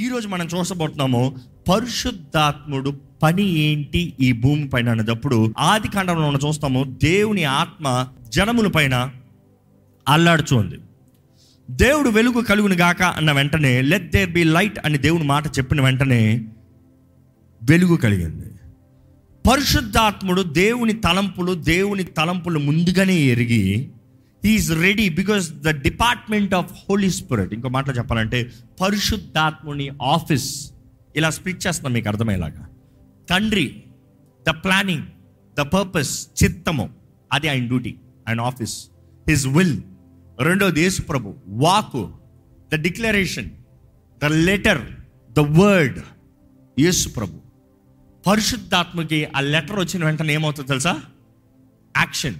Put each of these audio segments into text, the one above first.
ఈరోజు మనం చూసబోతున్నాము పరిశుద్ధాత్ముడు పని ఏంటి ఈ భూమి పైన అనేటప్పుడు ఆది కాండంలో మనం చూస్తాము దేవుని ఆత్మ జనముల పైన అల్లాడుచుంది దేవుడు వెలుగు కలుగును గాక అన్న వెంటనే లెట్ దేర్ బి లైట్ అని దేవుని మాట చెప్పిన వెంటనే వెలుగు కలిగింది. పరిశుద్ధాత్ముడు దేవుని తలంపులు దేవుని తలంపులు ముందుగానే ఎరిగి is ready because the department of Holy Spirit. ఇంకో మాటలో చెప్పాలంటే పరిశుద్ధాత్ముని ఆఫీస్. ఇలా స్ప్లిట్ చేస్తున్నాం మీకు అర్థమయ్యేలాగా. తండ్రి ద ప్లానింగ్ ద పర్పస్ చిత్తము అది ఆయన డ్యూటీ ఆయన ఆఫీస్. His will. రెండోది యేసు ప్రభు వాకు the declaration the letter the word Yesu ప్రభు. పరిశుద్ధాత్మకి ఆ లెటర్ వచ్చిన వెంటనే ఏమవుతుందో తెలుసా? యాక్షన్.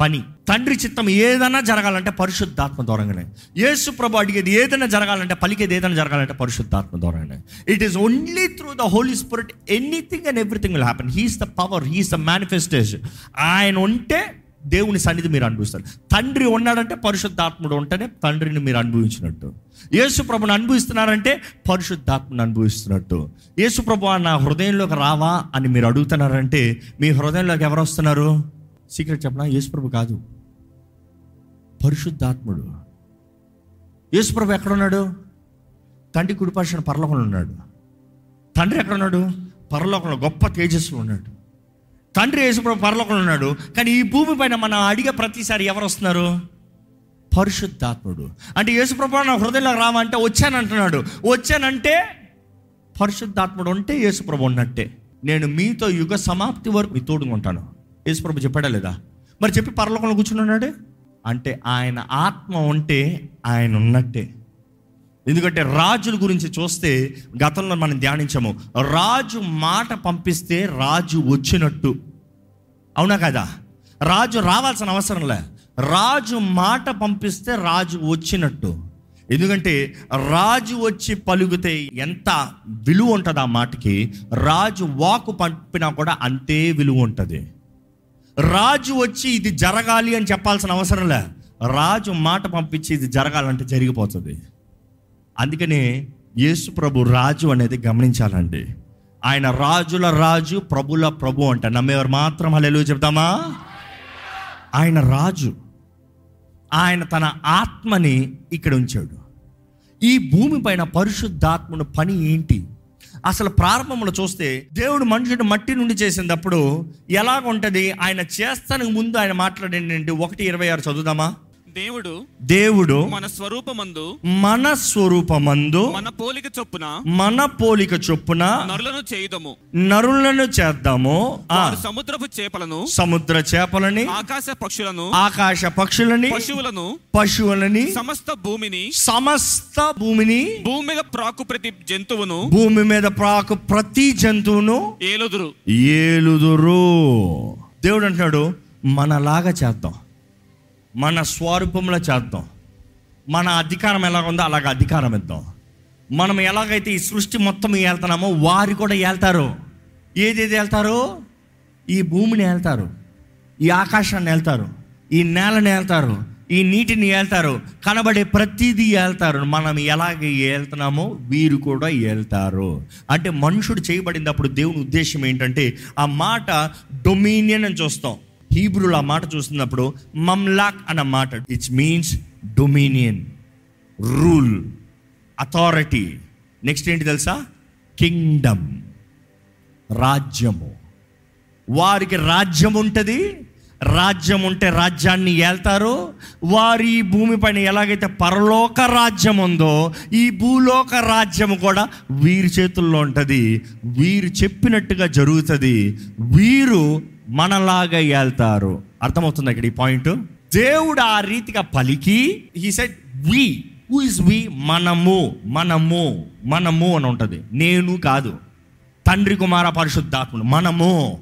పని. తండ్రి చిత్తం ఏదైనా జరగాలంటే పరిశుద్ధాత్మ ద్వారానే. యేసు ప్రభు అడిగేది ఏదైనా జరగాలంటే పలికేది ఏదైనా జరగాలంటే పరిశుద్ధాత్మ ద్వారానే. It is only through the Holy Spirit anything and everything will happen he's the power he's the manifestation ఆయన ఉంటే దేవుని సన్నిధి మీరు అనుభవిస్తారు. తండ్రి ఉన్నాడంటే పరిశుద్ధాత్ముడు ఉంటేనే తండ్రిని మీరు అనుభవించినట్టు. యేసు ప్రభుని అనుభవిస్తున్నారంటే పరిశుద్ధాత్మను అనుభవిస్తున్నట్టు. యేసు ప్రభు నా హృదయంలోకి రావా అని మీరు అడుగుతున్నారంటే మీ హృదయంలోకి ఎవరు వస్తున్నారు? సీక్రెట్ చెప్పనా? యేసుప్రభు కాదు. పరిశుద్ధాత్ముడు. యేసుప్రభు ఎక్కడున్నాడు? తండ్రి కుడిపక్షణ పరలోకంలో ఉన్నాడు. తండ్రి ఎక్కడున్నాడు? పరలోకంలో గొప్ప తేజస్సులో ఉన్నాడు. తండ్రి యేసుప్రభు పరలోకంలో ఉన్నాడు. కానీ ఈ భూమి పైన మనం అడిగే ప్రతిసారి ఎవరు వస్తున్నారు? పరిశుద్ధాత్ముడు. అంటే యేసుప్రభు నా హృదయంలో రావంటే వచ్చానంటున్నాడు. వచ్చానంటే పరిశుద్ధాత్ముడు ఉంటే యేసుప్రభు ఉన్నట్టే. నేను మీతో యుగ సమాప్తి వరకు మీ తోడుకుంటాను యేసుప్రభు చెప్పాడా లేదా? మరి చెప్పి పరలోకంలో కూర్చున్నాడే అంటే ఆయన ఆత్మ ఉంటే ఆయన ఉన్నట్టే. ఎందుకంటే రాజుల గురించి చూస్తే గతంలో మనం ధ్యానించాము రాజు మాట పంపిస్తే రాజు వచ్చినట్టు. అవునా కదా? రాజు రావాల్సిన అవసరం లే. రాజు మాట పంపిస్తే రాజు వచ్చినట్టు. ఎందుకంటే రాజు వచ్చి పలుకుతే ఎంత విలువ ఉంటుంది ఆ మాటకి రాజు వాకు పంపినా కూడా అంతే విలువ ఉంటుంది. రాజు వచ్చి ఇది జరగాలి అని చెప్పాల్సిన అవసరం లే. రాజు మాట పంపించి ఇది జరగాలంటే జరిగిపోతుంది. అందుకనే యేసు ప్రభు రాజు అనేది గమనించాలండి. ఆయన రాజుల రాజు ప్రభుల ప్రభు అంట. నమ్మేవారు మాత్రం హల్లెలూ చెప్తామా? ఆయన రాజు. ఆయన తన ఆత్మని ఇక్కడ ఉంచాడు. ఈ భూమి పైన పరిశుద్ధాత్మను పని ఏంటి? అసలు ప్రారంభంలో చూస్తే దేవుడు మనుషుడు మట్టి నుండి చేసినప్పుడు ఎలాగుంటది? ఆయన చేస్తానికి ముందు ఆయన మాట్లాడేంటి ఒకటి ఇరవై ఆరు చదువుదామా? దేవుడు దేవుడు మన స్వరూపమందు మన స్వరూపమందు మన పోలిక చొప్పున మన పోలిక చొప్పున నరులను చేయుదము. నరులను చేద్దాము. సముద్రపు చేపలను సముద్ర చేపలని ఆకాశ పక్షులను ఆకాశ పక్షులని పశువులను పశువులని సమస్త భూమిని సమస్త భూమిని భూమి మీద ప్రాకు ప్రతి జంతువును భూమి మీద ప్రాకు ప్రతి జంతువును ఏలుదురు. ఏలుదురు. దేవుడు అంటున్నాడు మనలాగా చేద్దాం. మన స్వరూపంలో చేద్దాం. మన అధికారం ఎలాగ ఉందో అలాగ అధికారం ఇద్దాం. మనం ఎలాగైతే ఈ సృష్టి మొత్తం వెళ్తున్నామో వారు కూడా వెళ్తారు ఏదేది వెళ్తారు ఈ భూమిని వెళ్తారు ఈ ఆకాశాన్ని వెళ్తారు ఈ నేలని వెళ్తారు ఈ నీటిని వెళ్తారు కనబడే ప్రతిదీ వెళ్తారు మనం ఎలాగ వెళ్తున్నామో వీరు కూడా వెళ్తారు అంటే మనుషుడు చేయబడినప్పుడు దేవుని ఉద్దేశం ఏంటంటే ఆ మాట డొమినియన్ అని చూస్తాం. హీబ్రూలు ఆ మాట చూస్తున్నప్పుడు మమ్లాక్ అన్న మాట. It's means dominion rule authority next ఏంటి తెలుసా? కింగ్డమ్ రాజ్యము. వారికి రాజ్యం ఉంటుంది. రాజ్యం ఉంటే రాజ్యాన్ని ఏళ్తారు వారి ఈ భూమి పైన ఎలాగైతే పరలోక రాజ్యం ఉందో ఈ భూలోక రాజ్యం కూడా వీరి చేతుల్లో ఉంటుంది. వీరు చెప్పినట్టుగా జరుగుతుంది. వీరు మనలాగా వెళ్తారు అర్థమవుతుంది ఇక్కడ ఈ పాయింట్? దేవుడు ఆ రీతిగా పలికి he set we who is we మనము మనము మనము అని ఉంటుంది. నేను కాదు. తండ్రి కుమార పరిశుద్ధాత్ముడు మనము.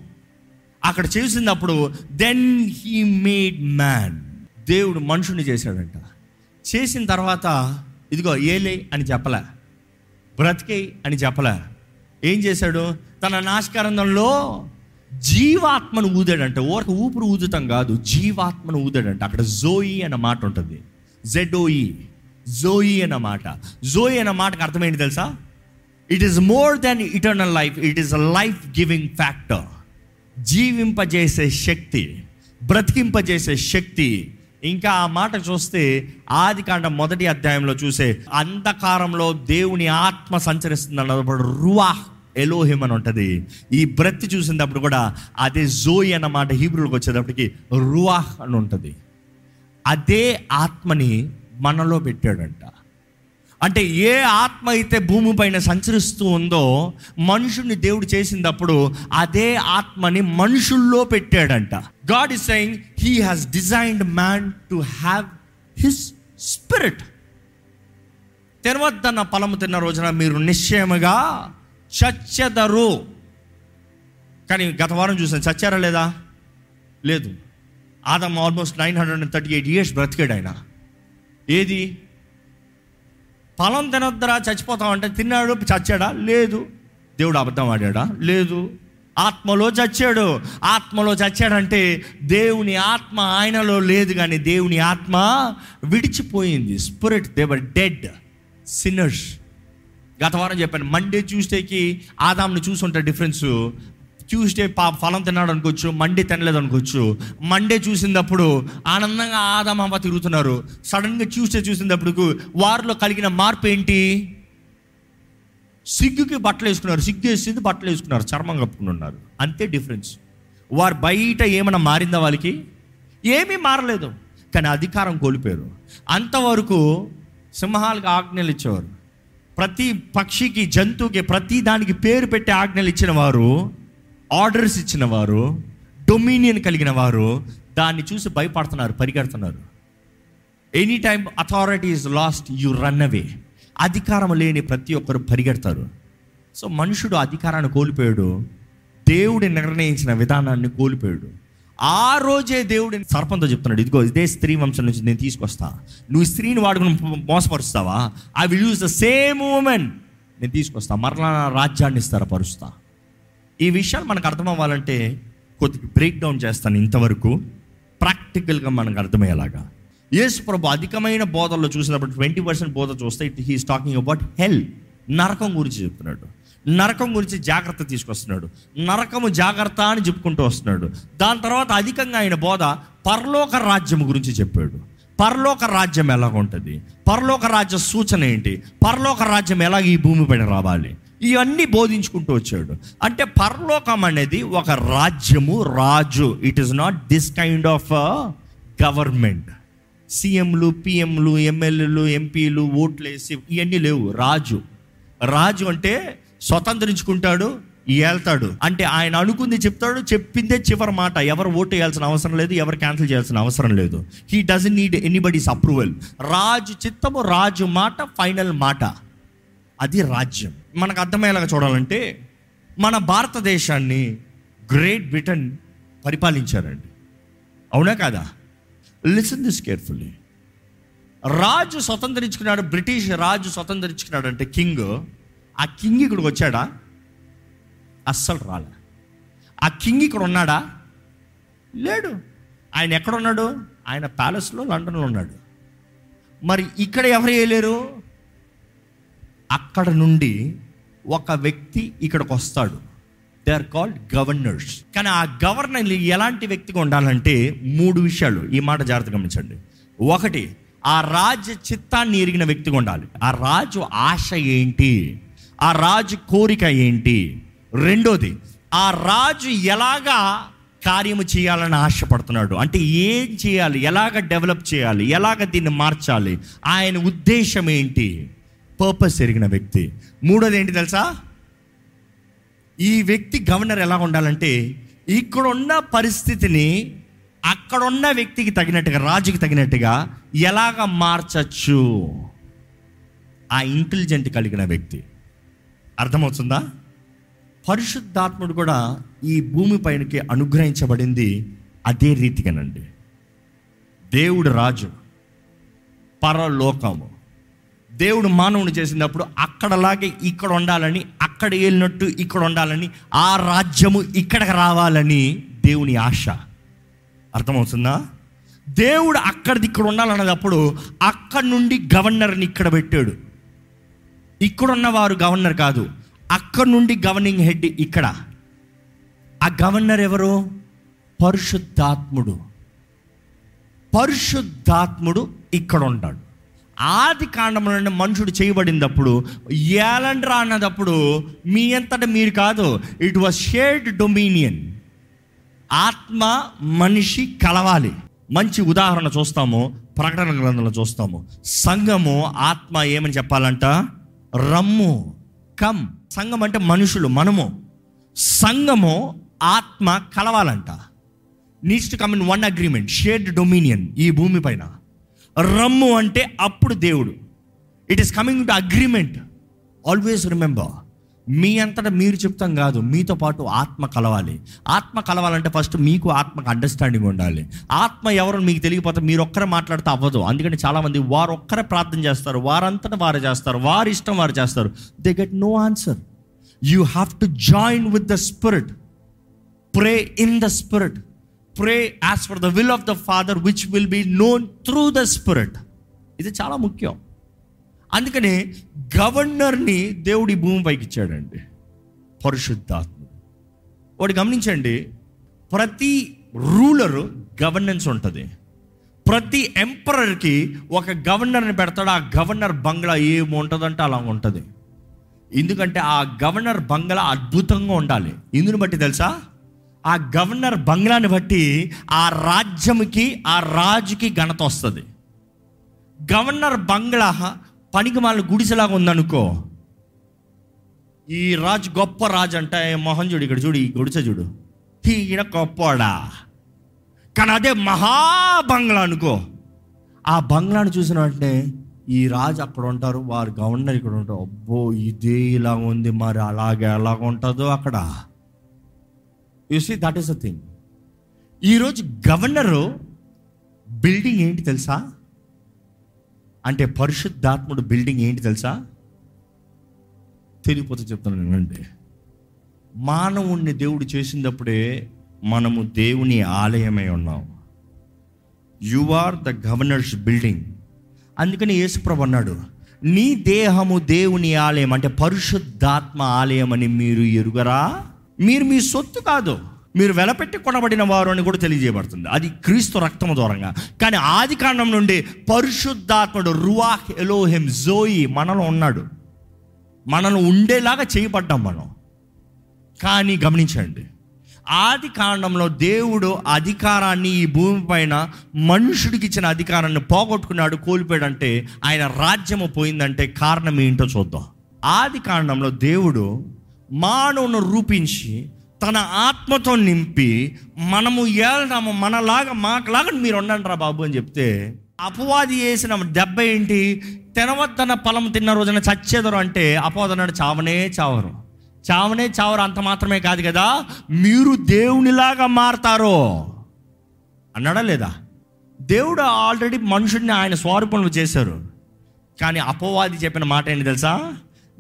అక్కడ చేసినప్పుడు దెన్ హీ మేడ్ మ్యాన్ దేవుడు మనుషుని చేశాడంట. చేసిన తర్వాత ఇదిగో ఏలే అని చెప్పలే. బ్రతికే అని చెప్పలే. ఏం చేశాడు? తన నాశకరంధంలో జీవాత్మను ఊదాడంట. ఓరక ఊపిరి ఊదుతాం కాదు జీవాత్మను ఊదాడంట. అక్కడ జోయి అన్న మాట ఉంటుంది. జెడోయి జోయి అన్న మాట. జోయి అన్న మాటకు అర్థమైంది తెలుసా? It is more than eternal life it is a life giving factor జీవింపజేసే శక్తి బ్రతికింపజేసే శక్తి. ఇంకా ఆ మాట చూస్తే ఆది కాండ మొదటి అధ్యాయంలో చూసే అంధకారంలో దేవుని ఆత్మ సంచరిస్తుంది అన్నప్పుడు రువాహ్ ఎలోహిం అని ఉంటుంది. ఈ బ్రత్తి చూసినప్పుడు కూడా అదే జోయి అన్న మాట హీబ్రూలకు వచ్చేటప్పటికి రువాహ్ అని ఉంటుంది. అదే ఆత్మని మనలో పెట్టాడంట. అంటే ఏ ఆత్మ అయితే భూమిపైన సంచరిస్తూ ఉందో మనుషుని దేవుడు చేసినప్పుడు అదే ఆత్మని మనుషుల్లో పెట్టాడంట. God is saying he has designed man to have his spirit తర్వాత తన పొలము తిన్న రోజున మీరు నిశ్చయముగా చచ్చెదరు. కానీ గత వారం చూసాను చచ్చారా లేదా? లేదు. Adam almost nine hundred and thirty eight years బ్రతికాడు ఆయన. ఏది? ఫలం తినొద్దరా చచ్చిపోతామంటే తిన్నాడు చచ్చాడా? లేదు. దేవుడు అబద్ధం ఆడాడా? లేదు. ఆత్మలో చచ్చాడు. ఆత్మలో చచ్చాడంటే దేవుని ఆత్మ ఆయనలో లేదు కానీ దేవుని ఆత్మ విడిచిపోయింది. స్పిరిట్ దేవర్ డెడ్ సిన్నర్స్ గత వారం చెప్పాను మండే ట్యూస్డేకి ఆదాంని చూసుంటే డిఫరెన్స్ ట్యూస్డే పా ఫలం తిన్నాడు అనుకోవచ్చు మండే తినలేదు అనుకోవచ్చు మండే చూసినప్పుడు ఆనందంగా ఆదాం అమ్మ తిరుగుతున్నారు. సడన్గా ట్యూస్డే చూసినప్పుడు వారిలో కలిగిన మార్పు ఏంటి? సిగ్గుకి బట్టలు వేసుకున్నారు సిగ్గు వేసింది బట్టలు వేసుకున్నారు చర్మం కప్పుకుని ఉన్నారు. అంతే డిఫరెన్స్ వారు బయట ఏమైనా మారిందా వాళ్ళకి? ఏమీ మారలేదు. కానీ అధికారం కోల్పోయారు. అంతవరకు సింహాలకు ఆజ్ఞలు ఇచ్చేవారు. ప్రతి పక్షికి జంతువుకి ప్రతి దానికి పేరు పెట్టి ఆజ్ఞలు ఇచ్చిన వారు ఆర్డర్స్ ఇచ్చిన వారు డొమినియన్ కలిగిన వారు దాన్ని చూసి భయపడుతున్నారు పరిగెడుతున్నారు. Any time authority is lost you run away అధికారం లేని ప్రతి ఒక్కరు పరిగెడతారు. సో మనుషుడు అధికారాన్ని కోల్పోయాడు. దేవుడు నిర్ణయించిన విధానాన్ని కోల్పోయాడు. ఆ రోజే దేవుడు సర్పంతో చెప్తున్నాడు ఇదిగో ఇదే స్త్రీ వంశం నుంచి నేను తీసుకొస్తా. నువ్వు స్త్రీని వాడుకుని మోసపరుస్తావా? I will use the same women నేను తీసుకొస్తా మరలా నా రాజ్యాన్ని స్థిరపరుస్తా. ఈ విషయాలు మనకు అర్థం అవ్వాలంటే కొద్దిగా బ్రేక్ డౌన్ చేస్తాను ఇంతవరకు. ప్రాక్టికల్గా మనకు అర్థమయ్యేలాగా. యేసు ప్రభు అధికమైన బోధల్లో చూసినప్పుడు ట్వంటీ పర్సెంట్ బోధ చూస్తే it he's talking about hell నరకం గురించి చెప్తున్నాడు. నరకం గురించి జాగ్రత్త తీసుకొస్తున్నాడు. నరకము జాగ్రత్త అని చెప్పుకుంటూ వస్తున్నాడు. దాని తర్వాత అధికంగా ఆయన బోధ పరలోక రాజ్యం గురించి చెప్పాడు. పరలోక రాజ్యం ఎలాగ ఉంటుంది? పరలోక రాజ్య సూచన ఏంటి? పరలోక రాజ్యం ఎలాగ ఈ భూమి పైన రావాలి? ఇవన్నీ బోధించుకుంటూ వచ్చాడు. అంటే పరలోకం అనేది ఒక రాజ్యము రాజు. It is not this kind of government సీఎంలు పిఎంలు ఎమ్మెల్యేలు ఎంపీలు ఓట్లు వేసి ఇవన్నీ లేవు. రాజు. రాజు అంటే స్వతంత్రించుకుంటాడు ఏళ్తాడు. అంటే ఆయన అనుకుంది చెప్తాడు చెప్పిందే చివరి మాట. ఎవరు ఓటు వేయాల్సిన అవసరం లేదు ఎవరు క్యాన్సిల్ చేయాల్సిన అవసరం లేదు. He doesn't need anybody's approval రాజు చిత్తము రాజు మాట ఫైనల్ మాట. అది రాజ్యం. మనకు అర్థమయ్యేలాగా చూడాలంటే మన భారతదేశాన్ని గ్రేట్ బ్రిటన్ పరిపాలించారండి. అవునా కాదా? లిసన్ దిస్ కేర్ఫుల్లీ రాజు స్వతంత్రించుకున్నాడు బ్రిటిష్ రాజు స్వతంత్రించుకున్నాడు అంటే కింగ్ ఆ కింగ్ ఇక్కడికి వచ్చాడా? అస్సలు రాలే. ఆ కింగ్ ఇక్కడ ఉన్నాడా? లేడు. ఆయన ఎక్కడ ఉన్నాడు? ఆయన ప్యాలెస్లో లండన్లో ఉన్నాడు. మరి ఇక్కడ ఎవరు వేయలేరు? అక్కడ నుండి ఒక వ్యక్తి ఇక్కడికి వస్తాడు. దే ఆర్ కాల్డ్ గవర్నర్స్ కానీ ఆ గవర్నర్ ఎలాంటి వ్యక్తిగా ఉండాలంటే మూడు విషయాలు ఈ మాట జాగ్రత్త గమనించండి. ఒకటి ఆ రాజ చిత్తాన్ని ఎరిగిన వ్యక్తిగా ఉండాలి. ఆ రాజు ఆశ ఏంటి? ఆ రాజు కోరిక ఏంటి? రెండోది ఆ రాజు ఎలాగా కార్యము చేయాలని ఆశపడుతున్నాడు? అంటే ఏం చేయాలి? ఎలాగ డెవలప్ చేయాలి? ఎలాగ దీన్ని మార్చాలి? ఆయన ఉద్దేశం ఏంటి? పర్పస్ ఎరిగిన వ్యక్తి. మూడోది ఏంటి తెలుసా? ఈ వ్యక్తి గవర్నర్ ఎలా ఉండాలంటే ఇక్కడున్న పరిస్థితిని అక్కడున్న వ్యక్తికి తగినట్టుగా రాజుకి తగినట్టుగా ఎలాగ మార్చచ్చు? ఆ ఇంటెలిజెంట్ కలిగిన వ్యక్తి. అర్థమవుతుందా? పరిశుద్ధాత్ముడు కూడా ఈ భూమి పైనకి అనుగ్రహించబడింది అదే రీతిగానండి. దేవుడు రాజు పరలోకము. దేవుడు మానవుని చేసినప్పుడు అక్కడలాగే ఇక్కడ ఉండాలని అక్కడ వెళ్ళినట్టు ఇక్కడ ఉండాలని ఆ రాజ్యము ఇక్కడికి రావాలని దేవుని ఆశ. అర్థమవుతుందా? దేవుడు అక్కడిది ఇక్కడ ఉండాలన్నప్పుడు అక్కడ నుండి గవర్నర్ని ఇక్కడ పెట్టాడు. ఇక్కడున్న వారు గవర్నర్ కాదు. అక్కడ నుండి గవర్నింగ్ హెడ్ ఇక్కడ. ఆ గవర్నర్ ఎవరు? పరిశుద్ధాత్ముడు. పరిశుద్ధాత్ముడు ఇక్కడ ఉంటాడు ఆది కాండంలో నుండి మనుషుడు చేయబడినప్పుడు ఏలండ్రా అన్నదప్పుడు మీ అంతట మీరు కాదు. ఇట్ వాజ్ షేర్డ్ డొమినియన్ ఆత్మ మనిషి కలవాలి. మంచి ఉదాహరణ చూస్తాము ప్రకటన గ్రంథంలో చూస్తాము. సంఘము ఆత్మ ఏమని చెప్పాలంట? రమ్ము కమ్ సంఘం అంటే మనుషులు మనము. సంఘము ఆత్మ కలవాలంట. Needs to come in one agreement shared dominion ఈ భూమి పైన. రమ్ము అంటే అప్పుడు దేవుడు. It is coming to agreement always remember మీ అంతటా మీరు చెప్తాం కాదు మీతో పాటు ఆత్మ కలవాలి. ఆత్మ కలవాలంటే ఫస్ట్ మీకు ఆత్మకు అండర్స్టాండింగ్ ఉండాలి. ఆత్మ ఎవరు మీకు తెలియకపోతే మీరు ఒక్కరే మాట్లాడితే అవ్వదు. అందుకని చాలామంది వారు ఒక్కరే ప్రార్థన చేస్తారు వారంతటా వారు చేస్తారు వారి ఇష్టం వారు చేస్తారు. They get no answer you have to join with the spirit pray in the spirit pray as for the will of the father which will be known through the spirit ఇది చాలా ముఖ్యం. అందుకనే గవర్నర్ని దేవుడి భూమిపైకి ఇచ్చాడండి పరిశుద్ధాత్మ వాడు గమనించండి ప్రతి రూలరు గవర్నెన్స్ ఉంటుంది. ప్రతి ఎంపరర్కి ఒక గవర్నర్ని పెడతాడు ఆ గవర్నర్ బంగ్లా ఏమి ఉంటుందంటే అలా ఉంటుంది. ఎందుకంటే ఆ గవర్నర్ బంగ్లా అద్భుతంగా ఉండాలి. ఇందుని బట్టి తెలుసా? ఆ గవర్నర్ బంగ్లాని బట్టి ఆ రాజ్యంకి ఆ రాజుకి ఘనత వస్తుంది. గవర్నర్ బంగ్లా పనికి మాలిన గుడిసెలాగా ఉందనుకో. ఈ రాజు గొప్ప రాజు అంటే మొహం చూడు ఇక్కడ చూడు ఈ గుడిసె చూడు. ఈయన గొప్పడా కానీ అదే మహాబంగ్లా అనుకో. ఆ బంగ్లాను చూసిన వెంటనే ఈ రాజు అక్కడ ఉంటారు వారు గవర్నర్ ఇక్కడ ఉంటారు. అబ్బో ఇదే ఇలా ఉంది మరి అలాగే ఎలాగ ఉంటుందో అక్కడ. You see that is a thing ఈరోజు గవర్నరు బిల్డింగ్ ఏంటి తెలుసా? అంటే పరిశుద్ధాత్ముడు బిల్డింగ్ ఏంటి తెలుసా? తెలియపోతే చెప్తాను వినండి. మానవుణ్ణి దేవుడు చేసినప్పుడే మనము దేవుని ఆలయమై ఉన్నాం. You are the governor's building అందుకని యేసుప్రభు అన్నాడు నీ దేహము దేవుని ఆలయం అంటే పరిశుద్ధాత్మ ఆలయం అని మీరు ఎరుగరా? మీరు మీ సొత్తు కాదు. మీరు వెలపెట్టి కొనబడిన వారు అని కూడా తెలియజేయబడుతుంది. అది క్రీస్తు రక్తము దూరంగా. కానీ ఆది కాండం నుండి పరిశుద్ధాత్ముడు రువాహ్ ఎలోహెం జోయి మనలో ఉన్నాడు. మనలో ఉండేలాగా చేయబడ్డాం మనం. కానీ గమనించండి ఆది కాండంలో దేవుడు అధికారాన్ని ఈ భూమిపైన మనుషుడికి ఇచ్చిన అధికారాన్ని పోగొట్టుకున్నాడు కోల్పోయాడంటే ఆయన రాజ్యము పోయిందంటే కారణం ఏంటో చూద్దాం. ఆది కాండంలో దేవుడు మానవును రూపించి తన ఆత్మతో నింపి మనము ఏళ్దాము మనలాగా మాకులాగా మీరు ఉండండి రా బాబు అని చెప్తే అపవాది వేసిన దెబ్బ ఏంటి? తినవద్దన్న పొలం తిన్న రోజున చచ్చేదరు అంటే అపవాదన్నాడు చావనే చావరు. చావనే చావరు అంత మాత్రమే కాదు కదా మీరు దేవునిలాగా మారతారు. అన్నాడా లేదా? దేవుడు ఆల్రెడీ మనుషుడిని ఆయన స్వరూపంలో చేశారు. కానీ అపవాది చెప్పిన మాట ఏంటి తెలుసా?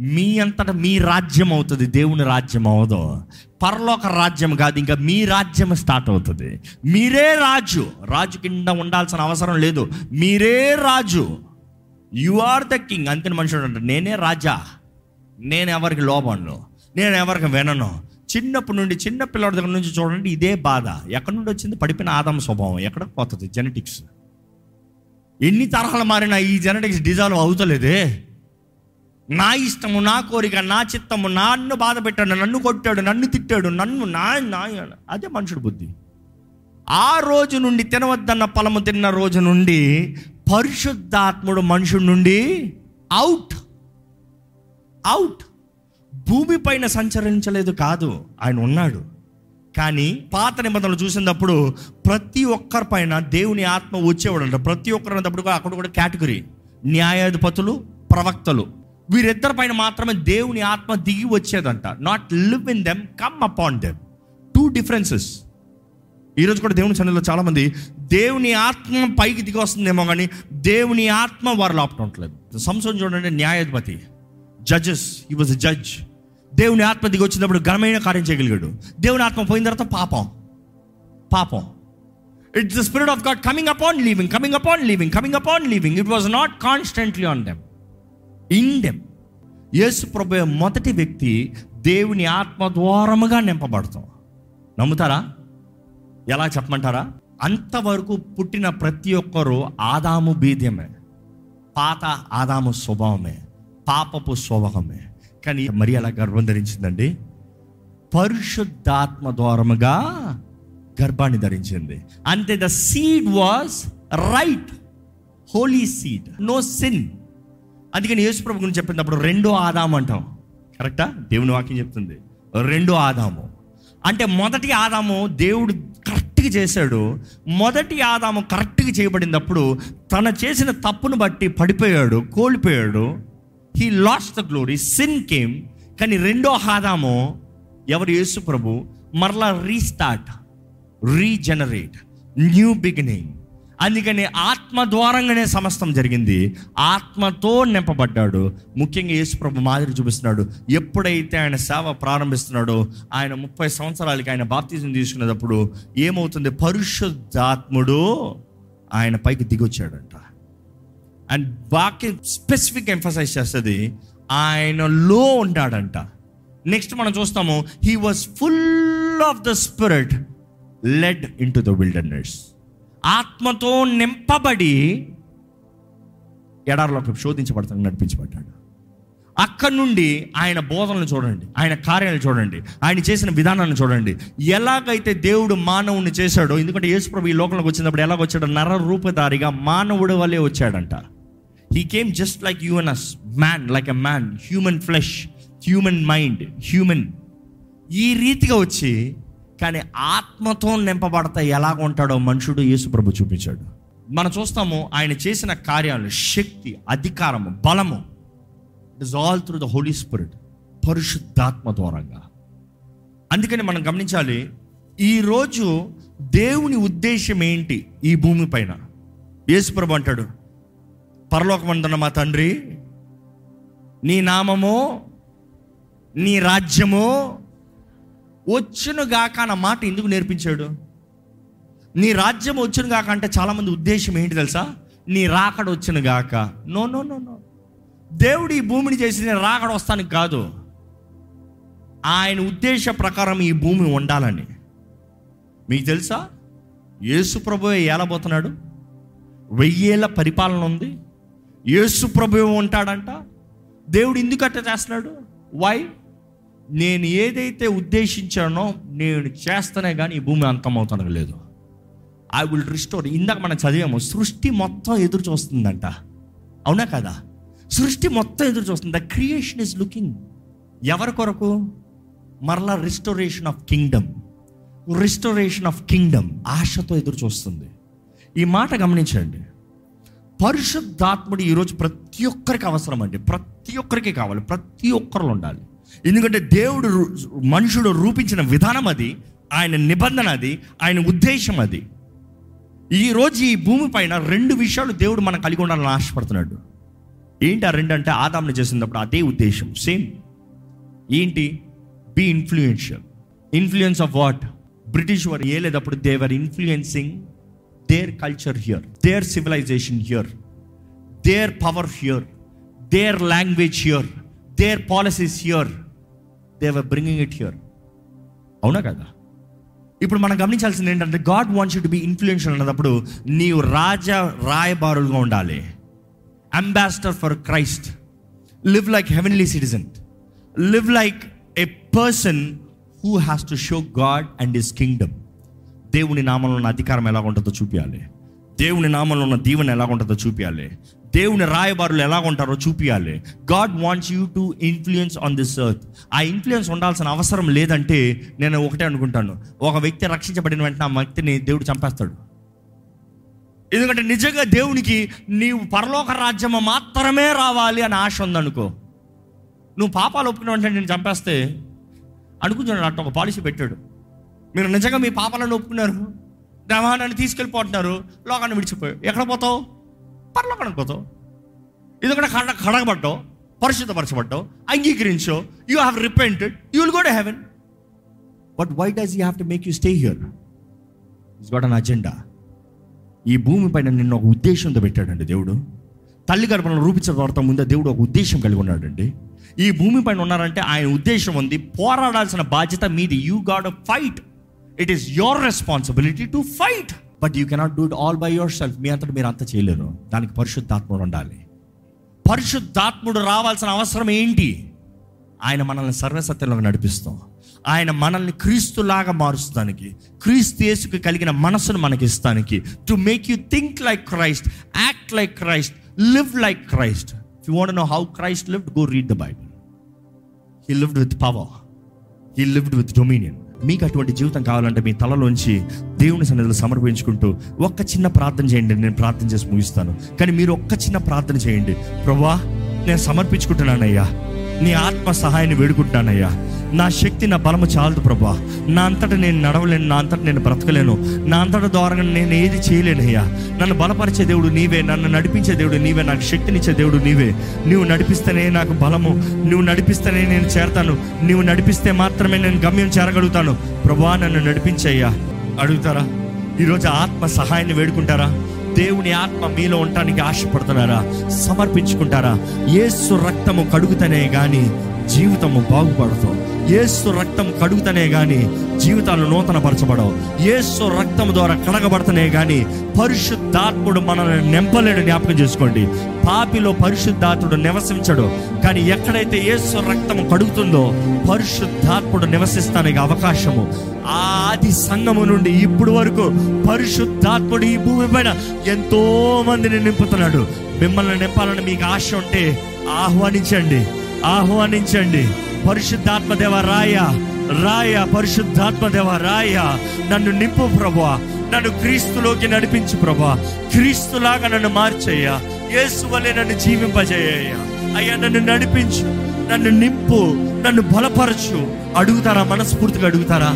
మీ అంతటా మీ రాజ్యం అవుతుంది దేవుని రాజ్యం అవదు. పరలోక రాజ్యం కాదు ఇంకా మీ రాజ్యం స్టార్ట్ అవుతుంది. మీరే రాజు. రాజు కింద ఉండాల్సిన అవసరం లేదు. మీరే రాజు. యు ఆర్ ద కింగ్ అంతే మనుషుడు అంటారు నేనే రాజా. నేను ఎవరికి లోబడను. నేను ఎవరికి వినను. చిన్నప్పటి నుండి చిన్న పిల్లడి దగ్గర నుంచి చూడండి ఇదే బాధ. ఎక్కడి నుండి వచ్చింది? పడిపోయిన ఆదాం స్వభావం. ఎక్కడ పోతుంది? జెనెటిక్స్ ఎన్ని తరహాలు మారినా ఈ జెనెటిక్స్ డిజాల్వ్ అవుతలేదే. నా ఇష్టము నా కోరిక నా చిత్తము నన్ను బాధ పెట్టాడు నన్ను కొట్టాడు నన్ను తిట్టాడు నన్ను నా నా అదే మనుషుడు బుద్ధి. ఆ రోజు నుండి తినవద్దన్న పొలము తిన్న రోజు నుండి పరిశుద్ధాత్ముడు మనుషుడి నుండి అవుట్ అవుట్ భూమి పైన సంచరించలేదు కాదు ఆయన ఉన్నాడు. కానీ పాత నిబంధనలు చూసినప్పుడు ప్రతి ఒక్కరి పైన దేవుని ఆత్మ వచ్చేవాడు ప్రతి ఒక్కరు అన్నప్పుడు కూడా అక్కడ కూడా కేటగిరీ న్యాయాధిపతులు ప్రవక్తలు. వీరిద్దరి పైన మాత్రమే దేవుని ఆత్మ దిగి వచ్చేదంట. Not live in them come upon them two differences ఈరోజు కూడా దేవుని సన్నిధిలో చాలామంది దేవుని ఆత్మ పైకి దిగి వస్తుందేమో కానీ దేవుని ఆత్మ వారు లోపల ఉండట్లేదు సంసం చూడండి న్యాయాధిపతి జడ్జెస్ ఈ వాజ్ జడ్జ్ దేవుని ఆత్మ దిగి వచ్చినప్పుడు ఘనమైన కార్యం చేయగలిగాడు. దేవుని ఆత్మ పోయిన తర్వాత పాపం. పాపం. It's the spirit of God coming upon leaving coming upon leaving coming upon leaving it was not constantly on them in them Yesu ప్రభు మొదటి వ్యక్తి దేవుని ఆత్మ ద్వారముగా నింపబడతాం. నమ్ముతారా? ఎలా చెప్పమంటారా? అంతవరకు పుట్టిన ప్రతి ఒక్కరూ ఆదాము బీద్యమే పాత ఆదాము స్వభావమే. పాపపు స్వభావమే. కానీ మరి అలా గర్భం ధరించిందండి పరిశుద్ధాత్మ ద్వారముగా గర్భాన్ని ధరించింది. అంతే the seed was right. Holy seed. No sin. అందుకని యేసుప్రభు గురించి చెప్పినప్పుడు రెండో ఆదాము అంటాం. కరెక్టా? దేవుని వాక్యం చెప్తుంది. రెండో ఆదాము. అంటే మొదటి ఆదాము దేవుడు కరెక్ట్గా చేశాడు. మొదటి ఆదాము కరెక్ట్గా చేయబడినప్పుడు తన చేసిన తప్పును బట్టి పడిపోయాడు కోల్పోయాడు. He lost the glory sin came కానీ రెండో ఆదాము ఎవరు? యేసు ప్రభు. మరలా రీస్టార్ట్ రీజనరేట్ న్యూ బిగినింగ్ అందుకని ఆత్మ ద్వారంగానే సమస్తం జరిగింది. ఆత్మతో నింపబడ్డాడు. ముఖ్యంగా యేసుప్రభు మాదిరి చూపిస్తున్నాడు. ఎప్పుడైతే ఆయన సేవ ప్రారంభిస్తున్నాడో ఆయన ముప్పై సంవత్సరాలకి ఆయన బాప్తిజం తీసుకునేటప్పుడు ఏమవుతుంది? పరిశుద్ధాత్ముడు ఆయన పైకి దిగొచ్చాడంట. అండ్ వాక్యం స్పెసిఫిక్ ఎంఫసైజ్ చేస్తుంది ఆయనలో ఉంటాడంట నెక్స్ట్ మనం చూస్తాము he was full of the spirit led into the wilderness ఆత్మతో నింపబడి ఎడారిలోకి శోధించబడతాను నడిపించబడ్డాడు. అక్కడి నుండి ఆయన బోధనలు చూడండి ఆయన కార్యాలను చూడండి ఆయన చేసిన విధానాన్ని చూడండి. ఎలాగైతే దేవుడు మానవుని చేశాడో ఎందుకంటే యేసుప్రభు ఈ లోకంలోకి వచ్చినప్పుడు ఎలాగ వచ్చాడో నర రూపధారిగా మానవుడు వల్లే వచ్చాడంట. He came just like you and us man like a man human flesh human mind human ఈ రీతిగా వచ్చి కానీ ఆత్మతో నింపబడతా ఎలాగ ఉంటాడో మనుషుడు యేసుప్రభు చూపించాడు. మనం చూస్తాము ఆయన చేసిన కార్యాలు శక్తి అధికారము బలము. It is all through the Holy Spirit పరిశుద్ధాత్మ ద్వారంగా. అందుకని మనం గమనించాలి ఈరోజు దేవుని ఉద్దేశం ఏంటి ఈ భూమి పైన? యేసుప్రభు అంటాడు పరలోకమందున్న మా తండ్రి నీ నామము నీ రాజ్యము వచ్చును గాక అన్న మాట ఎందుకు నేర్పించాడు? నీ రాజ్యం వచ్చును గాక అంటే చాలామంది ఉద్దేశం ఏంటి తెలుసా? నీ రాకడ వచ్చును గాక నో నో నో నో దేవుడు ఈ భూమిని చేసి నేను రాకడ వస్తానికి కాదు. ఆయన ఉద్దేశ ప్రకారం ఈ భూమి ఉండాలని. మీకు తెలుసా? యేసు ప్రభు ఏలబోతున్నాడు. వెయ్యేళ్ళ పరిపాలన ఉంది. యేసు ప్రభు ఉంటాడంట. దేవుడు ఎందుకు అట్ట చేస్తున్నాడు? వై నేను ఏదైతే ఉద్దేశించానో నేను చేస్తానే కానీ ఈ భూమి అంతమవుతానికి లేదు ఐ విల్ రిస్టోర్ ఇందాక మనం చదివాము సృష్టి మొత్తం ఎదురు చూస్తుందంట. అవునా కదా? సృష్టి మొత్తం ఎదురు చూస్తుంది. ద క్రియేషన్ ఇస్ లుకింగ్ ఎవరి కొరకు? మరలా restoration of kingdom restoration of kingdom ఆశతో ఎదురు చూస్తుంది. ఈ మాట గమనించండి. పరిశుద్ధాత్ముడు ఈరోజు ప్రతి ఒక్కరికి అవసరం అండి. ప్రతి ఒక్కరికి కావాలి. ప్రతి ఒక్కరు ఉండాలి. ఎందుకంటే దేవుడు మనుషుడు రూపించిన విధానం అది ఆయన నిబంధన అది ఆయన ఉద్దేశం అది. ఈ రోజు ఈ భూమి పైన రెండు విషయాలు దేవుడు మనం కలిగి ఉండాలని ఆశపడుతున్నాడు. ఏంటి ఆ రెండు అంటే ఆదాంని చేసినప్పుడు అదే ఉద్దేశం సేమ్. ఏంటి? Be influential. Influence of what? British వారు ఏలేదప్పుడు they're influencing their culture here their civilization here their power here their language here. Their policies here they're bringing it here అవునా కదా? ఇప్పుడు మనం గమనించాల్సింది ఏంటంటే God wants to be influential అన్నప్పుడు నీవు రాజా రాయబారులుగా ఉండాలి. Ambassador for Christ live like heavenly citizen live like a person who has to show God and his kingdom దేవుని నామంలో ఉన్న అధికారం ఎలా ఉంటుందో చూపించాలి దేవుని నామంలో ఉన్న దీవెన ఎలా ఉంటుందో చూపించాలి దేవుని రాయబారులు ఎలా ఉంటారో చూపించాలి God wants you to influence on this earth ఆ ఇన్ఫ్లుయెన్స్ ఉండాల్సిన అవసరం లేదంటే నేను ఒకటే అనుకుంటాను. ఒక వ్యక్తి రక్షించబడిన వెంటనే ఆ వ్యక్తిని దేవుడు చంపేస్తాడు. ఎందుకంటే నిజంగా దేవునికి నీవు పరలోక రాజ్యము మాత్రమే రావాలి అని ఆశ ఉందనుకో. నువ్వు పాపాలు ఒప్పుకున్న వెంటనే నేను చంపేస్తే అనుకుంటున్నాడు అట్ట ఒక పాలసీ పెట్టాడు. మీరు నిజంగా మీ పాపాలను ఒప్పుకున్నారు? దేవాన్ని తీసుకెళ్ళిపోతున్నారు లోకాన్ని విడిచిపోయాడు ఎక్కడ పోతావు? పరలోకానికి పోతావు ఎందుకంటే కడ కడగబడ్డావు పరిశుద్ధపరచబడ్డావు అంగీకరించో you have repented you will go to heaven but why does you have to make you stay here is got an agenda ఈ భూమి పైన నిన్న ఒక ఉద్దేశంతో పెట్టాడండి దేవుడు. తల్లి గర్భంలో రూపించిన తర్వాత ముందే దేవుడు ఒక ఉద్దేశం కలిగి ఉన్నాడండి. ఈ భూమి పైన ఉన్నారంటే ఆయన ఉద్దేశం ఉంది పోరాడాల్సిన బాధ్యత మీది. You got fight it is your responsibility to fight but you cannot do it all by yourself మీ అంతటి మీరు అంత చేయలేరు. దానికి పరిశుద్ధాత్ముడు ఉండాలి. పరిశుద్ధాత్ముడు రావాల్సిన అవసరం ఏంటి? ఆయన మనల్ని సర్వసత్యంలోకి నడిపిస్తాం. ఆయన మనల్ని క్రీస్తులాగా మారుస్తానికి క్రీస్తు యేసుకు కలిగిన మనసును మనకి ఇస్తానికి to make you think like Christ act like Christ live like Christ you want know how Christ lived go read the Bible he lived with power he lived with dominion మీకు అటువంటి జీవితం కావాలంటే మీ తలలోంచి దేవుని సన్నిధిలో సమర్పించుకుంటూ ఒక్క చిన్న ప్రార్థన చేయండి. నేను ప్రార్థన చేసి ముగిస్తాను. కానీ మీరు ఒక్క చిన్న ప్రార్థన చేయండి. ప్రభా నేను సమర్పించుకుంటున్నానయ్యా. నీ ఆత్మ సహాయాన్ని వేడుకుంటున్నానయ్యా. నా శక్తి నా బలము చాలదు ప్రభా. నా అంతటా నేను నడవలేను నా అంతటా నేను బ్రతకలేను. నా అంతట ద్వారా నేను ఏది చేయలేనయ్యా. నన్ను బలపరిచే దేవుడు నీవే నన్ను నడిపించే దేవుడు నీవే నాకు శక్తినిచ్చే దేవుడు నీవే. నువ్వు నడిపిస్తేనే నాకు బలము నువ్వు నడిపిస్తేనే నేను చేరతాను. నువ్వు నడిపిస్తే మాత్రమే నేను గమ్యం చేరగలుగుతాను. ప్రభా నన్ను నడిపించయ్యా. అడుగుతారా? ఈరోజు ఆత్మ సహాయాన్ని వేడుకుంటారా? దేవుని ఆత్మ మీలో ఉండటానికి ఆశపడుతున్నారా? సమర్పించుకుంటారా? ఏసు రక్తము కడుగుతనే గాని జీవితము బాగుపడతావు. ఏసు రక్తం కడుగుతనే గాని జీవితాలు నూతన పరచబడవు ఏసు రక్తం ద్వారా కడగబడతనే గాని పరిశుద్ధాత్ముడు మనల్ని నింపలేడు జ్ఞాపకం చేసుకోండి. పాపిలో పరిశుద్ధాత్ముడు నివసించడు. కానీ ఎక్కడైతే ఏసు రక్తం కడుగుతుందో పరిశుద్ధాత్ముడు నివసిస్తానికి అవకాశము. ఆ ఆది సంఘము నుండి ఇప్పుడు వరకు పరిశుద్ధాత్ముడు ఈ భూమి పైన ఎంతో మందిని నింపుతున్నాడు. మిమ్మల్ని నింపాలని మీకు ఆశ ఉంటే ఆహ్వానించండి. ఆహ్వానించండి. పరిశుద్ధాత్మ దేవ రాయ రాయ పరిశుద్ధాత్మ దేవ రాయ. నన్ను నింపు ప్రభా నన్ను క్రీస్తులోకి నడిపించు ప్రభా క్రీస్తులాగా నన్ను మార్చయ్యా. యేసు వల్లే నన్ను జీవింపజేయ్యా అయ్యా నన్ను నడిపించు. నన్ను నింపు. నన్ను బలపరచు. అడుగుతారా? మనస్ఫూర్తిగా అడుగుతారా?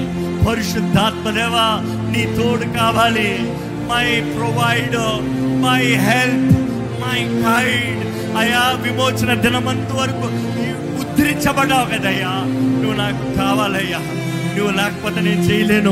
పరిశుద్ధాత్మ దేవా నీ తోడు కావాలి. My provider my help my guide అయా విమోచన దినమంత వరకు ముద్రించబడ్డావు కదయ్యా నువ్వు నాకు కావాలయ్యా. నువ్వు లేకపోతే నేను చేయలేను.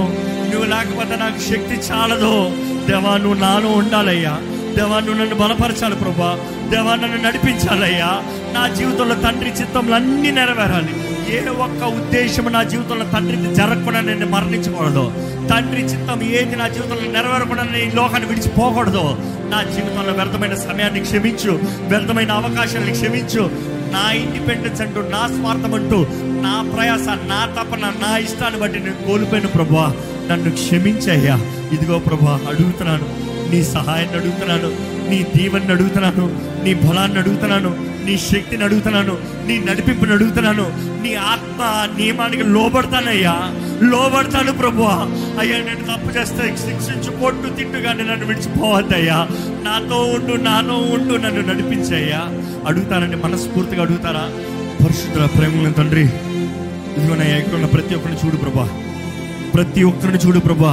నువ్వు లేకపోతే నాకు శక్తి చాలదు. దేవా నువ్వు నాను ఉండాలయ్యా. దేవా నువ్వు నన్ను బలపరచాలి ప్రభా. దేవా నన్ను నడిపించాలయ్యా. నా జీవితంలో తండ్రి చిత్తంలో అన్నీ నెరవేరాలి. ఏ ఒక్క ఉద్దేశం నా జీవితంలో తండ్రికి జరగకుండా నేను మరణించకూడదు. తండ్రి చిత్తం ఏది నా జీవితంలో నెరవేరకుండా నేను ఈ లోకాన్ని విడిచిపోకూడదు. నా జీవితంలో వ్యర్థమైన సమయాన్ని క్షమించు. వ్యర్థమైన అవకాశాన్ని క్షమించు. నా ఇండిపెండెన్స్ అంటూ నా స్వార్థం అంటూ నా ప్రయాస నా తపన నా ఇష్టాన్ని బట్టి నేను కోల్పోయిన ప్రభా నన్ను క్షమించయ్యా ఇదిగో ప్రభా అడుగుతున్నాను. నీ సహాయాన్ని అడుగుతున్నాను. నీ దీవన్ని అడుగుతున్నాను. నీ బలాన్ని అడుగుతున్నాను. నీ శక్తిని అడుగుతున్నాను నీ నడిపింపుని అడుగుతున్నాను నీ ఆత్మ నియమానికి లోబడతానయ్యా. లోబడతాను ప్రభు అయ్యా నేను తప్పు చేస్తే శిక్షించు కొట్టు తిట్టుగానే నన్ను విడిచిపోవద్దయ్యా. నాతో ఉండు నాతో ఉండు నన్ను నడిపించయ్యా. అడుగుతానండి మనస్ఫూర్తిగా అడుగుతారా? పరిశుద్ధ ప్రేమ తండ్రి ఇదిగోనయ్యా ఇక్కడ ఉన్న ప్రతి ఒక్కరిని చూడు ప్రభా ప్రతి ఒక్కరిని చూడు ప్రభా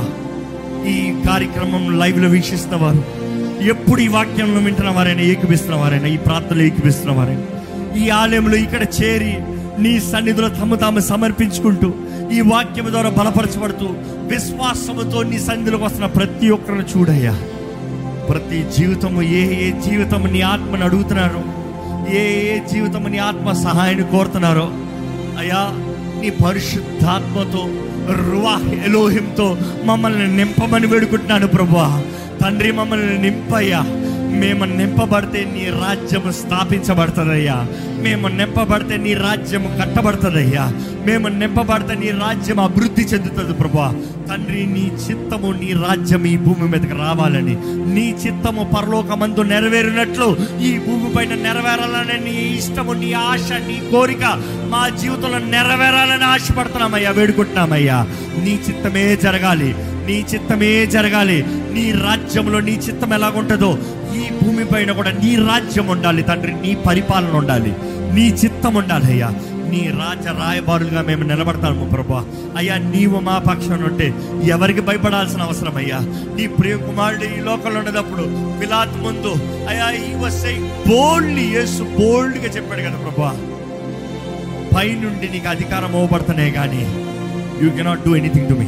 ఈ కార్యక్రమం లైవ్లో వీక్షిస్తున్న వారు ఎప్పుడు ఈ వాక్యంలో వింటున్న వారైనా ఏకిపిస్తున్న వారైనా ఈ ప్రార్థనలు ఏకిపిస్తున్న వారైనా ఈ ఆలయంలో ఇక్కడ చేరి నీ సన్నిధిలో తమ తాము సమర్పించుకుంటూ ఈ వాక్యం ద్వారా బలపరచబడుతూ విశ్వాసముతో నీ సన్నిధిలోకి వస్తున్న ప్రతి ఒక్కరిని చూడయ్యా. ప్రతి జీవితము ఏ ఏ జీవితము నీ ఆత్మను అడుగుతున్నారో ఏ ఏ జీవితము నీ ఆత్మ సహాయాన్ని కోరుతున్నారో అయ్యా నీ పరిశుద్ధాత్మతో రువా ఎలోహింతో మమ్మల్ని నింపమని వేడుకుంటున్నాను ప్రభా తండ్రి మమ్మల్ని నింపయ్యా. మేము నింపబడితే నీ రాజ్యము స్థాపించబడుతుందయ్యా. మేము నింపబడితే నీ రాజ్యము కట్టబడుతుందయ్యా. మేము నింపబడితే నీ రాజ్యం అభివృద్ధి చెందుతుంది ప్రభా తండ్రి నీ చిత్తము నీ రాజ్యం ఈ భూమి మీదకి రావాలని. నీ చిత్తము పరలోకమందు నెరవేరినట్లు ఈ భూమి పైన నెరవేరాలని నీ ఇష్టము నీ ఆశ నీ కోరిక మా జీవితంలో నెరవేరాలని ఆశపడుతున్నామయ్యా వేడుకుంటున్నామయ్యా. నీ చిత్తమే జరగాలి. నీ చిత్తమే జరగాలి. నీ రాజ్యంలో నీ చిత్తం ఎలాగుంటుందో ఈ భూమి పైన కూడా నీ రాజ్యం ఉండాలి తండ్రి. నీ పరిపాలన ఉండాలి. నీ చిత్తం ఉండాలి అయ్యా. నీ రాజ రాయబారులుగా మేము నిలబడతాము ప్రభా. అయ్యా నీవు మా పక్షం ఉంటే ఎవరికి భయపడాల్సిన అవసరం అయ్యా? నీ ప్రియ కుమారుడు ఈ లోకంలో ఉండేటప్పుడు పిలాత్ ముందు అయ్యా ఈ వస్తే బోల్డ్లీ యేసు బోల్డ్గా చెప్పాడు కదా ప్రభా. పైనుండి నీకు అధికారం ఇవ్వబడుతున్నాయి కానీ you cannot do anything to me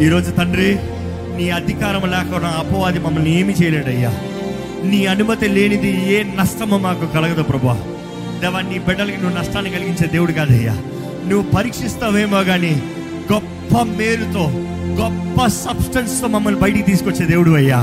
ఈరోజు తండ్రి నీ అధికారం లేకుండా అపవాది మమ్మల్ని ఏమి చేయలేడయ్యా. నీ అనుమతి లేనిది ఏ నష్టమో మాకు కలగదు ప్రభా దేవా నీ బిడ్డలకి నువ్వు నష్టాన్ని కలిగించే దేవుడు కాదయ్యా. నువ్వు పరీక్షిస్తావేమో కానీ గొప్ప మేలుతో గొప్ప సబ్స్టెన్స్తో మమ్మల్ని బయటికి తీసుకొచ్చే దేవుడు అయ్యా.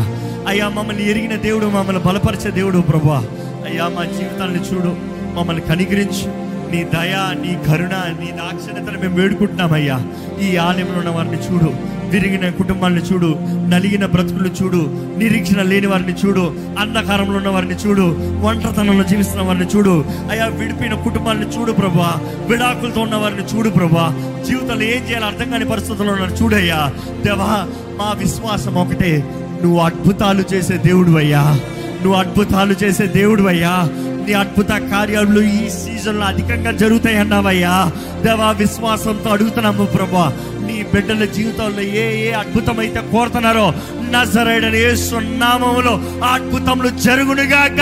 అయ్యా మమ్మల్ని ఎరిగిన దేవుడు మమ్మల్ని బలపరిచే దేవుడు ప్రభా అయ్యా మా జీవితాన్ని చూడు మమ్మల్ని కనికరించు నీ దయ నీ కరుణ నీ దాక్షిణ్యతను మేము వేడుకుంటున్నామయ్యా. ఈ ఆలయంలో ఉన్న వారిని చూడు విరిగిన కుటుంబాలను చూడు నలిగిన బ్రతుకులు చూడు నిరీక్షణ లేని వారిని చూడు అంధకారంలో ఉన్న వారిని చూడు ఒంటరితనంలో జీవిస్తున్న వారిని చూడు. అయ్యా విడిపోయిన కుటుంబాలను చూడు ప్రభా విడాకులతో ఉన్న వారిని చూడు ప్రభా జీవితంలో ఏం చేయాలో అర్థం కాని పరిస్థితుల్లో ఉన్నారు చూడయ్యా దేవా మా విశ్వాసం ఒకటే. నువ్వు అద్భుతాలు చేసే దేవుడు అయ్యా. నువ్వు అద్భుతాలు చేసే దేవుడు అయ్యా. నీ అద్భుత కార్యాలు ఈ సీజన్లో అధికంగా జరుగుతాయి అన్నావయ్యా దేవా విశ్వాసంతో అడుగుతున్నాము ప్రభా. నీ బిడ్డల జీవితంలో ఏ ఏ అద్భుతం అయితే కోరుతున్నారో నజరైడని ఏ సున్నామములో అద్భుతములు జరుగునుగాక.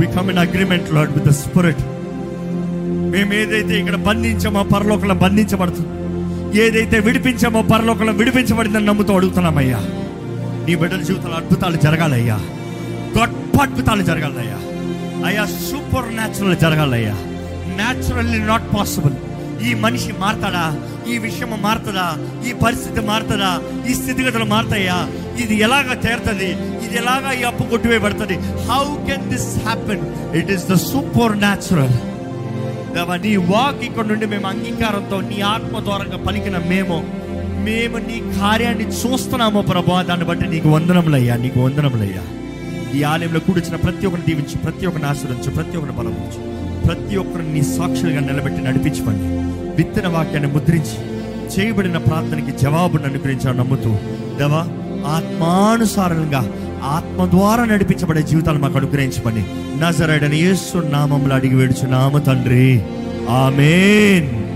We come in agreement Lord with the spirit మేము ఏదైతే ఇక్కడ బంధించామో పరలోకంలో బంధించబడుతుంది. ఏదైతే విడిపించామో పరలోకంలో విడిపించబడిందని నమ్ముతూ అడుగుతున్నామయ్యా. నీ బిడ్డల జీవితంలో అద్భుతాలు జరగాలయ్యా. గొప్ప అద్భుతాలు జరగాలయ్యా. అయ్యా సూపర్ న్యాచురల్ జరగాలయ్యా. న్యాచురల్లీ నాట్ పాసిబుల్ ఈ మనిషి మారతాడా? ఈ విషయం మారుతుందా ఈ పరిస్థితి మారుతుందా ఈ స్థితిగతులు మారుతాయా? ఇది ఎలాగ చేరుతుంది ఇది ఎలాగ ఈ అప్పు కొట్టివేయబడుతుంది? How can this happen it is the supernatural నీ వాక్ ఇక్కడ నుండి మేము అంగీకారంతో నీ ఆత్మ ద్వారంగా పలికిన మేము మేము నీ కార్యాన్ని చూస్తున్నామో ప్రభా. దాన్ని బట్టి నీకు వందనములయ్యా నీకు వందనములయ్యా. ఈ ఆలయంలో కూడిచిన ప్రతి ఒక్కరిని దీవించు ప్రతి ఒక్కరిని ఆశ్రయించు ప్రతి ఒక్కరిని బలపరచు. ప్రతి ఒక్కరిని నీ సాక్షులుగా నిలబెట్టి నడిపించమని విత్తన వాక్యాన్ని ముద్రించి చేయబడిన ప్రార్థనకి జవాబును అనుగ్రహించాలని నమ్ముతూ దేవా ఆత్మానుసారంగా ఆత్మ ద్వారా నడిపించబడే జీవితాలు మాకు అనుగ్రహించమని నజరడని యేసు నామంలో అడిగి వేడుచు నామ తండ్రి. ఆమెన్.